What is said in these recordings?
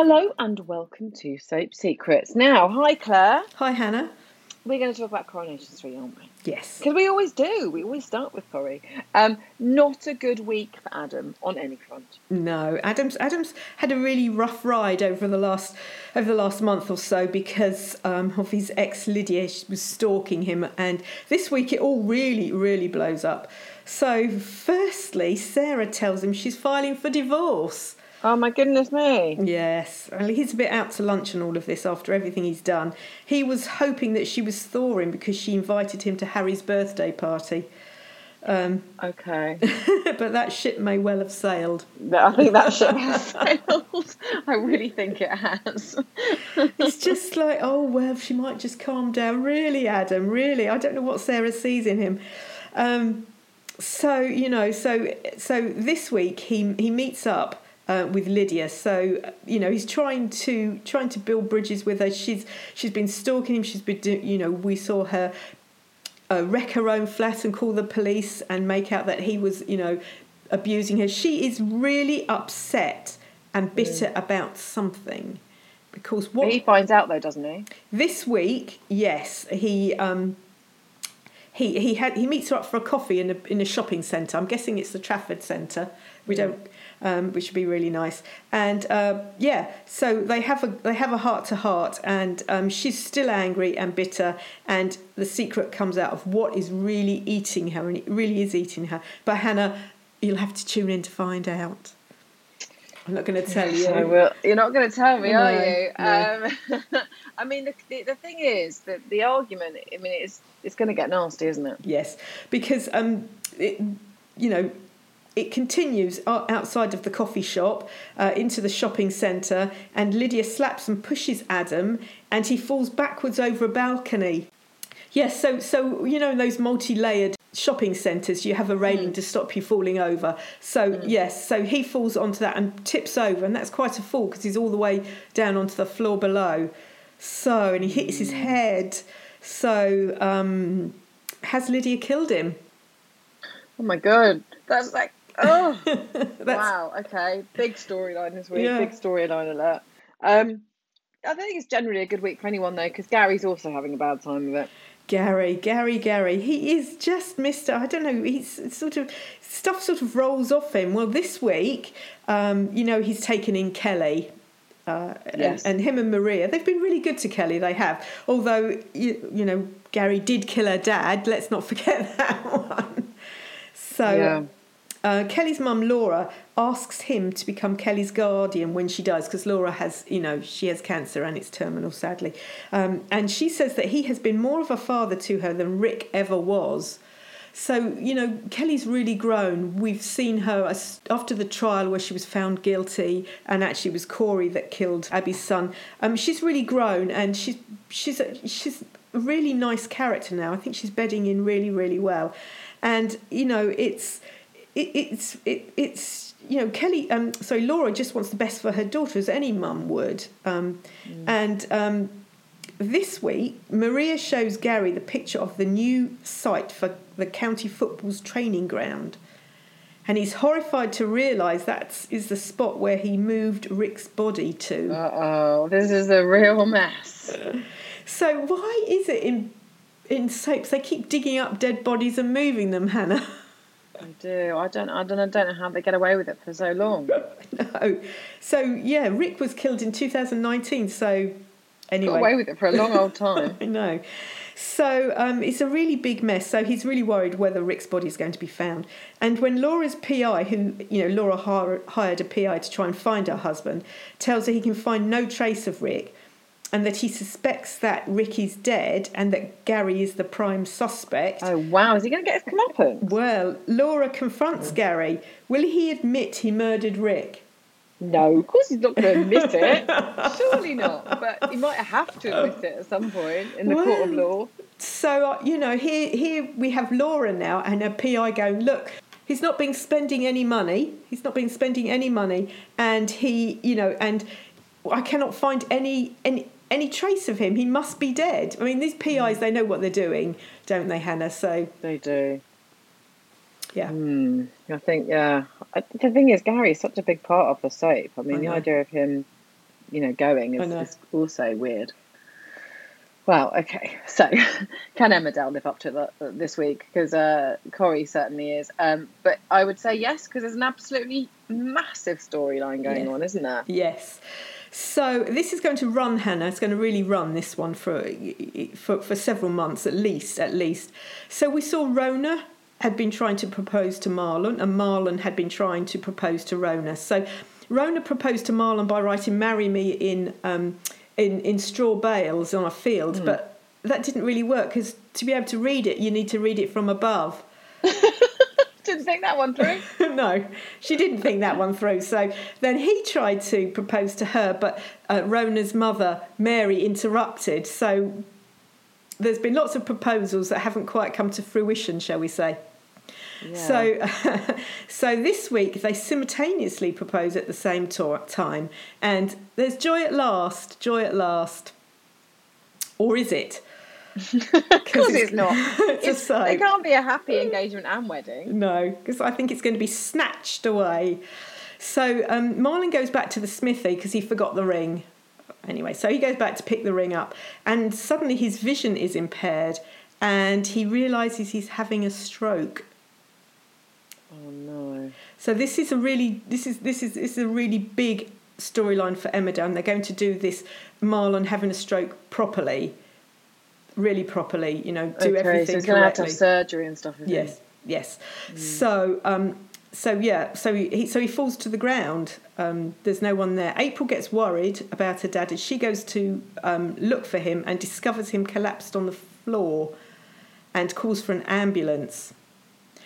Hello and welcome to Soap Secrets. Now, hi Claire. Hi, Hannah. We're going to talk about Coronation Street, aren't we? Yes. Because we always do. We always start with Corrie. Um, not a good week for Adam on any front. No, Adams. Adams had a really rough ride over the last over the last month or so because um, of his ex Lydia She was stalking him, and this week it all really, really blows up. So, firstly, Sarah tells him she's filing for divorce. Oh my goodness me. Yes, well, he's a bit out to lunch and all of this after everything he's done. He was hoping that she was thawing because she invited him to Harry's birthday party. Um, Okay. but that ship may well have sailed. I think that ship has sailed. I really think it has. It's just like, oh well, she might just calm down. Really, Adam, really, I don't know what Sarah sees in him. Um, so you know, so so this week he he meets up. Uh, with Lydia, so you know he's trying to trying to build bridges with her. She's she's been stalking him. She's been do, you know we saw her uh, wreck her own flat and call the police and make out that he was you know abusing her. She is really upset and bitter about something because what he finds out though, doesn't he? this week, yes, he um, he he had he meets her up for a coffee in a in a shopping centre. I'm guessing it's the Trafford Centre. We don't, um, which would be really nice. And uh, yeah, so they have a they have a heart to heart, and um, she's still angry and bitter. And the secret comes out of what is really eating her, and it really is eating her. But Hannah, you'll have to tune in to find out. I'm not going to tell you. I will. You're not going to tell me, are you? no. Um, I mean, the, the, the thing is that the argument. I mean, it's it's going to get nasty, isn't it? Yes, because um, it, you know, it continues outside of the coffee shop uh, into the shopping centre, and Lydia slaps and pushes Adam, and he falls backwards over a balcony. Yes, so so you know in those multi-layered shopping centres, you have a railing to stop you falling over. So yes, so he falls onto that and tips over, and that's quite a fall because he's all the way down onto the floor below. So and he hits his head. So um, has Lydia killed him? Oh my god, that's like oh wow. Okay, big storyline this week. Yeah. Big storyline alert. Um, I think it's generally a good week for anyone though, because Gary's also having a bad time with it. Gary, Gary, Gary. He is just Mister. I don't know. He's sort of stuff sort of rolls off him. Well, this week, um, you know, he's taken in Kelly. Uh, Yes. and, and him and Maria, they've been really good to Kelly. They have, although you, you know Gary did kill her dad. Let's not forget that one. So Yeah. Uh, Kelly's mum Laura asks him to become Kelly's guardian when she dies because Laura has, you know, she has cancer and it's terminal, sadly. Um, and she says that he has been more of a father to her than Rick ever was. So, you know, Kelly's really grown. We've seen her after the trial where she was found guilty, and actually it was Corey that killed Abi's son. Um, she's really grown, and she's she's a, she's a really nice character now. I think she's bedding in really, really well. And you know, it's it, it's it, it's you know Kelly. Um, sorry, Laura just wants the best for her daughter, as any mum would. Um, And um, this week, Maria shows Gary the picture of the new site for the county football's training ground. And he's horrified to realise that is the spot where he moved Rick's body to. Uh oh, this is a real mess. So why is it in in soaps they keep digging up dead bodies and moving them, Hannah? I do. I don't. I don't. I don't know how they get away with it for so long. no. So yeah, Rick was killed in 2019. So Got anyway, away with it for a long old time. I know. So um, it's a really big mess. So he's really worried whether Rick's body is going to be found. And when Laura's PI, who you know Laura hired a PI to try and find her husband, tells her he can find no trace of Rick, and that he suspects that Rick is dead and that Gary is the prime suspect. Oh wow, is he going to get his comeuppance? Well, Laura confronts Gary. Will he admit he murdered Rick? No, of course he's not going to admit it. Surely not. But he might have to admit it at some point in the court of law. So uh, you know, here here we have Laura now and her PI going, look, he's not been spending any money. He's not been spending any money, and he, you know, and I cannot find any any any trace of him. He must be dead. I mean, these PIs they know what they're doing, don't they, Hannah? So They do. yeah, Hmm. I think, yeah. I, the thing is, Gary is such a big part of the soap. I mean, I the idea of him you know, going is, know. is also weird. Well, Okay. So, can Emmerdale live up to that uh, this week? Because uh, Corrie certainly is. Um, but I would say yes, because there's an absolutely massive storyline going Yeah. on, isn't there? Yes. So this is going to run, Hannah. It's going to really run this one for for, for several months at least. At least. So we saw Rhona had been trying to propose to Marlon, and Marlon had been trying to propose to Rhona. So Rhona proposed to Marlon by writing "Marry me" in um, in in straw bales on a field, but that didn't really work because to be able to read it, you need to read it from above. Didn't think that one through. no, she didn't think that one through. So then he tried to propose to her, but uh, Rhona's mother, Mary, interrupted. So there's been lots of proposals that haven't quite come to fruition, shall we say. Yeah. So, so this week they simultaneously propose at the same to- time, and there's joy at last, joy at last, or is it? of course, it's not. It's It's, it can't be a happy engagement and wedding. No, because I think it's going to be snatched away. So um, Marlon goes back to the smithy because he forgot the ring. Anyway, so he goes back to pick the ring up, and suddenly his vision is impaired, and he realizes he's having a stroke. Oh no. So this is a really this is this is this is a really big storyline for Emmerdale. and They're going to do this Marlon having a stroke properly, really properly. You know, do okay, everything so to have to have surgery and stuff. isn't he? Yes, yes. So, um, so yeah, so he, so he falls to the ground. Um, there's no one there. April gets worried about her dad as she goes to um, look for him and discovers him collapsed on the floor, and calls for an ambulance.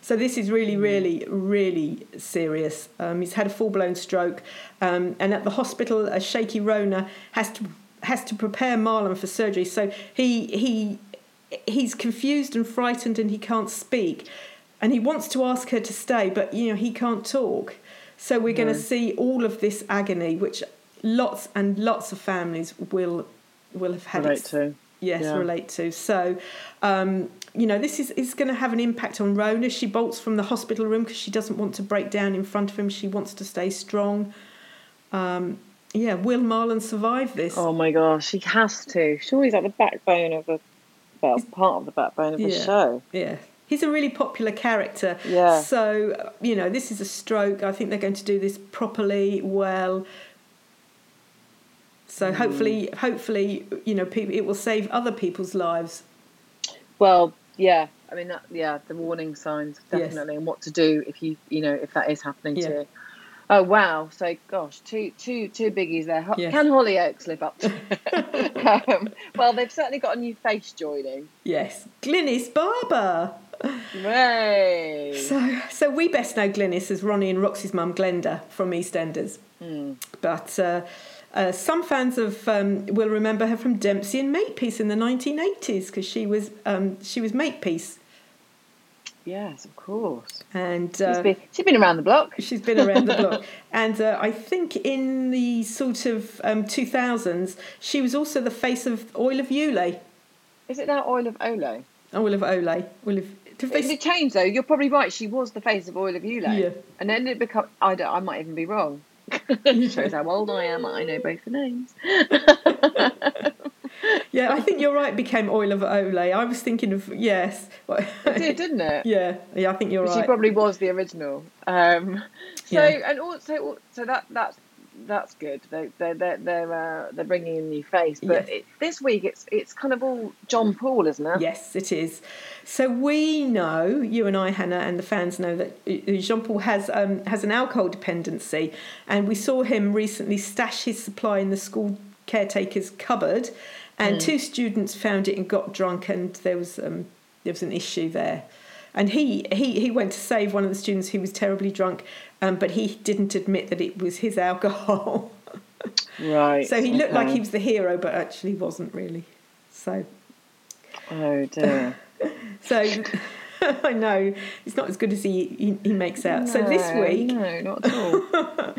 So this is really, really, really serious. Um, he's had a full blown stroke, um, and at the hospital, a shaky Rhona has to has to prepare Marlon for surgery. So he he he's confused and frightened, and he can't speak, and he wants to ask her to stay, but you know he can't talk. So we're going to see all of this agony, which lots and lots of families will will have had Relate ex- to. yes Yeah. relate to so um, you know this is, is going to have an impact on rhona she bolts from the hospital room because she doesn't want to break down in front of him she wants to stay strong um, yeah will marlon survive this Oh my gosh, he has to. Sure, he's like the backbone of the, well, part of the backbone of the Yeah. show. yeah he's a really popular character Yeah. so you know this is a stroke i think they're going to do this properly well so Hmm. hopefully hopefully you know people, it will save other people's lives Well, yeah. I mean, that, yeah, the warning signs Yes. definitely, and what to do if you, you know, if that is happening Yeah. to you. Oh wow! So gosh, two, two, two biggies there. Yes. Can Hollyoaks live up to? it? um, well, they've certainly got a new face joining. yes glynis barber Hooray! So, so we best know Glynis as Ronnie and Roxy's mum, Glenda, from EastEnders. Hmm. But uh, uh, some fans of um, will remember her from Dempsey and Makepeace in the 1980s because she was um, she was Makepeace, Yes, of course. and She's uh, been, she's been around the block. she's been around the block. And uh, I think in the sort of um, 2000s, she was also the face of Oil of Ulay. Is it now Oil of Olo? Oil of Olay. Oil of. Did they It, changed though. You're probably right. She was the face of Oil of Ulay. Yeah. And then it become. I don't. I might even be wrong. Shows how old I am. I know both the names. Yeah, I think you're right. It became Oil of Olay. I was thinking of yes. It did, didn't it? Yeah, yeah, I think you're right. She probably was the original. Um, so Yeah. and also so that that's that's good. They they they're they're, uh, they're bringing in a new face. But Yes. it, this week it's it's kind of all John Paul, isn't it? Yes, it is. So we know, you and I, Hannah, and the fans know that uh, John Paul has um, has an alcohol dependency, and we saw him recently stash his supply in the school caretaker's cupboard, and two students found it and got drunk, and there was um, there was an issue there. And he, he, he went to save one of the students who was terribly drunk, um, but he didn't admit that it was his alcohol. Right. so he looked like he was the hero, but actually wasn't really. So Oh dear. So I know it's not as good as he he, he makes out. so this week, no, not at all.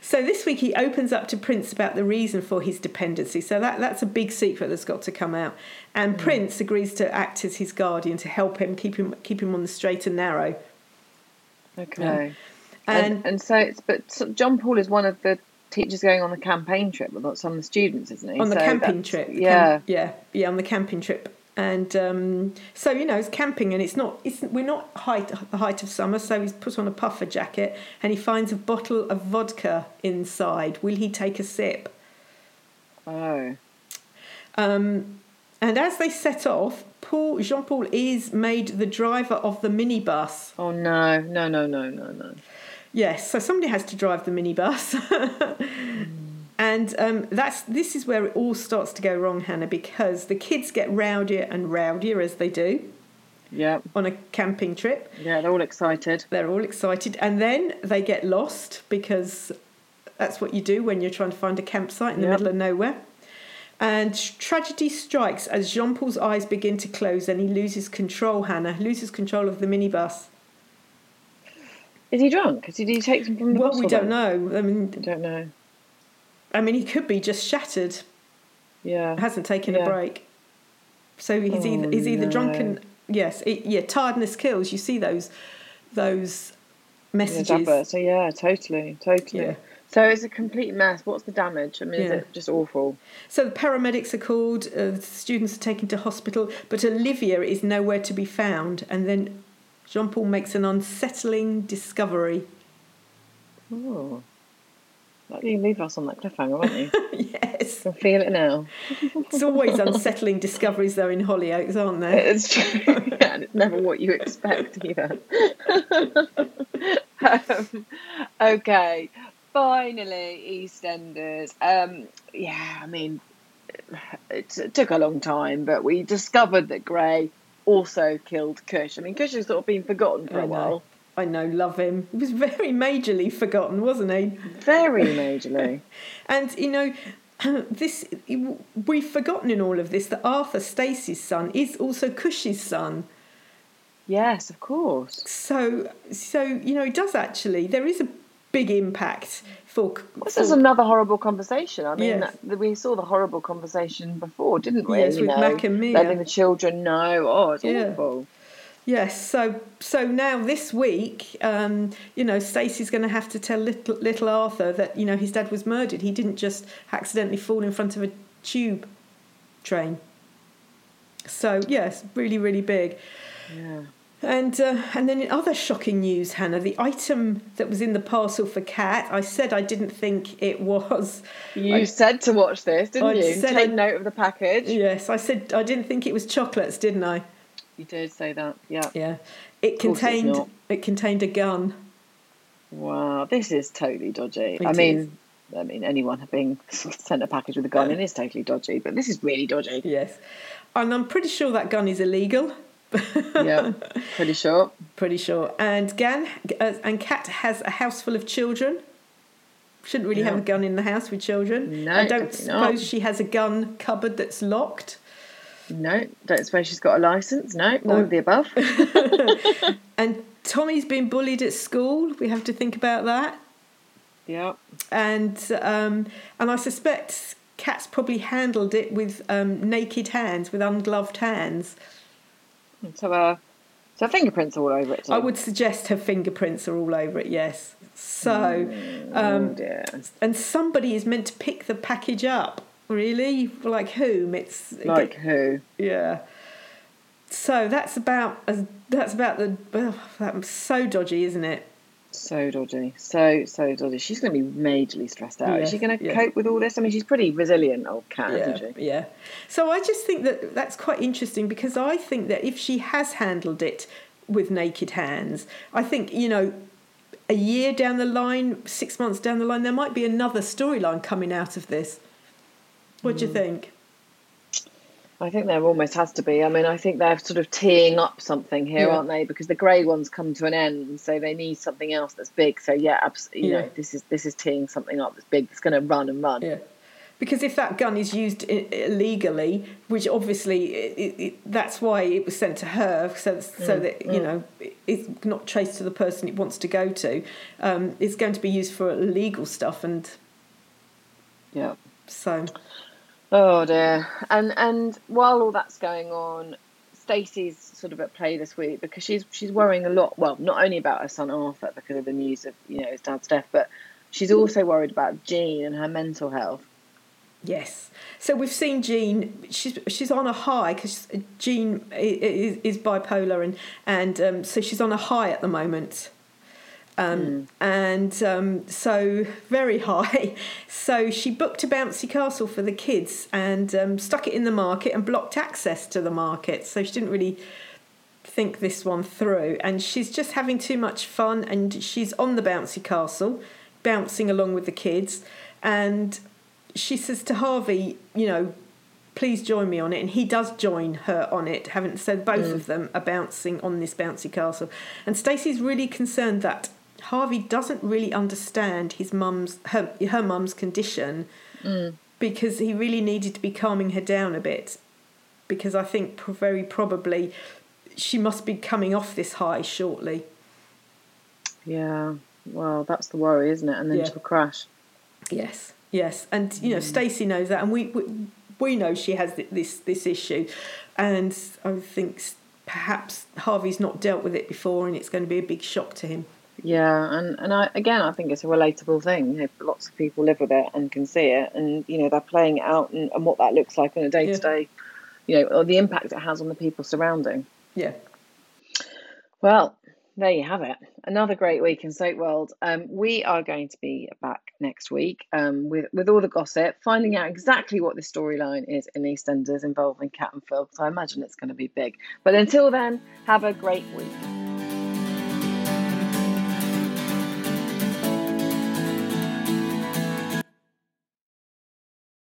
So this week he opens up to Prince about the reason for his dependency. So that that's a big secret that's got to come out. And Mm. Prince agrees to act as his guardian to help him keep him keep him on the straight and narrow. Okay. And, And, and so it's but so John Paul is one of the teacher's going on the campaign trip with some of the students, isn't he? on the So camping trip. Yeah. Cam- yeah, yeah, on the camping trip. And um, so you know, it's camping, and it's not. It's we're not height the height of summer. So he's put on a puffer jacket, and he finds a bottle of vodka inside. Will he take a sip? Oh. Um, and as they set off, Paul John Paul is made the driver of the minibus. Oh no, no, no, no, no, no. Yes, so somebody has to drive the minibus. and um, that's this is where it all starts to go wrong, Hannah, because the kids get rowdier and rowdier as they do Yeah, on a camping trip. yeah, they're all excited. They're all excited, and then they get lost because that's what you do when you're trying to find a campsite in the Yep. middle of nowhere. And tragedy strikes as John Paul's eyes begin to close and he loses control, Hannah, loses control of the minibus. Is he drunk? Did he take some from the Well, we don't know. I mean, I don't know. I mean, he could be just shattered, Yeah. hasn't taken Yeah. a break. So he's Oh, either he's either no. drunken. Yes, it, yeah, tiredness kills. You see those those messages. Dapper. So yeah, totally, totally. Yeah. So it's a complete mess. What's the damage? I mean, is it just awful? So the paramedics are called, uh, the students are taken to hospital, but Olivia is nowhere to be found. And then John Paul makes an unsettling discovery. Oh. Like you leave us on that cliffhanger, aren't you? yes. I feel it now. It's always unsettling discoveries, though, in Hollyoaks, aren't there? It's true. yeah, and it's never what you expect either. um, okay, finally, EastEnders. Um, yeah, I mean, it, it took a long time, but we discovered that Gray also killed Kush. I mean, Kush has sort of been forgotten for I a know. while. I know, love him. He was very majorly forgotten, wasn't he? Very majorly. And you know, this we've forgotten in all of this that Arthur Stacey's son is also Kush's son. yes, of course. So, so you know, it does actually. There is a big impact for. This is another horrible conversation. I mean, Yes. that, we saw the horrible conversation before, didn't we? Yes, You with know, Mac and Mia. Letting the children know. Oh, it's Yeah. awful. Yes, so so now this week, um, you know, Stacey's going to have to tell little little Arthur that you know his dad was murdered. He didn't just accidentally fall in front of a tube train. So yes, really really big. Yeah. And uh, and then in other shocking news, Hannah, the item that was in the parcel for Kat, I said I didn't think it was. You I- said to watch this, didn't I you? Take I- note of the package. Yes, I said I didn't think it was chocolates, didn't I? You did say that. Yeah. Yeah, it contained it contained a gun. Wow, this is totally dodgy. It I mean, is. I mean, anyone being sent a package with a gun, it is totally dodgy. But this is really dodgy. Yes, and I'm pretty sure that gun is illegal. yeah, pretty sure. Pretty sure. And Gan uh, and Kat has a house full of children. Shouldn't really have a gun in the house with children. No, I don't definitely not. suppose she has a gun cupboard that's locked. No, don't suppose she's got a license. No, No. all of the above. And Tommy's been bullied at school. We have to think about that. yeah. And um, and I suspect Kat's probably handled it with um, naked hands, with ungloved hands. So, uh, so her fingerprints are all over it. Too. I would suggest her fingerprints are all over it. Yes. So. Oh Um, dear. and somebody is meant to pick the package up. Really? Like whom? It's Like who? yeah. So that's about as that's about the oh, that's so dodgy, isn't it? So dodgy. So so dodgy. She's going to be majorly stressed out. Is she going to yeah. cope with all this? I mean, she's pretty resilient, old Kat, Yeah, isn't she? yeah. So I just think that that's quite interesting because I think that if she has handled it with naked hands, I think you know. A year down the line, six months down the line, there might be another storyline coming out of this. What do Mm. you think? I think there almost has to be. I mean, I think they're sort of teeing up something here, Yeah. aren't they? Because the grey ones come to an end, so they need something else that's big. So yeah, absolutely. You Yeah. know, this is this is teeing something up that's big. That's going to run and run. Yeah. Because if that gun is used illegally, which obviously it, it, that's why it was sent to her, so so that you know it's not traced to the person it wants to go to, um, it's going to be used for illegal stuff, and Yeah. so Oh dear. And and while all that's going on, Stacey's sort of at play this week because she's she's worrying a lot. Well, not only about her son Arthur because of the news of you know his dad's death, but she's also worried about Jean and her mental health. Yes. So we've seen Jean. She's she's on a high because Jean is, is, bipolar and and um, so she's on a high at the moment. Um, mm. And um, so very high. So she booked a bouncy castle for the kids and um, stuck it in the market and blocked access to the market. So she didn't really think this one through. And she's just having too much fun. And she's on the bouncy castle, bouncing along with the kids. And she says to Harvey, you know, please join me on it. And he does join her on it, having said both mm. of them are bouncing on this bouncy castle. And Stacey's really concerned that Harvey doesn't really understand his mum's her her mum's condition mm. because he really needed to be calming her down a bit because I think very probably she must be coming off this high shortly. Yeah, well, that's the worry, isn't it? And then yeah. she'll crash. Yes, yes, and you know, mm. Stacey knows that, and we, we we know she has this this issue, and I think perhaps Harvey's not dealt with it before, and it's going to be a big shock to him. Yeah, and and I again I think it's a relatable thing. You know, lots of people live with it and can see it, and you know they're playing it out and, and what that looks like on a day to day, you know, or the impact it has on the people surrounding. Yeah. Well, there you have it. Another great week in Soap World. Um, we are going to be back next week um, with with all the gossip, finding out exactly what the storyline is in EastEnders involving Kat and Phil. Because I imagine it's going to be big. But until then, have a great week.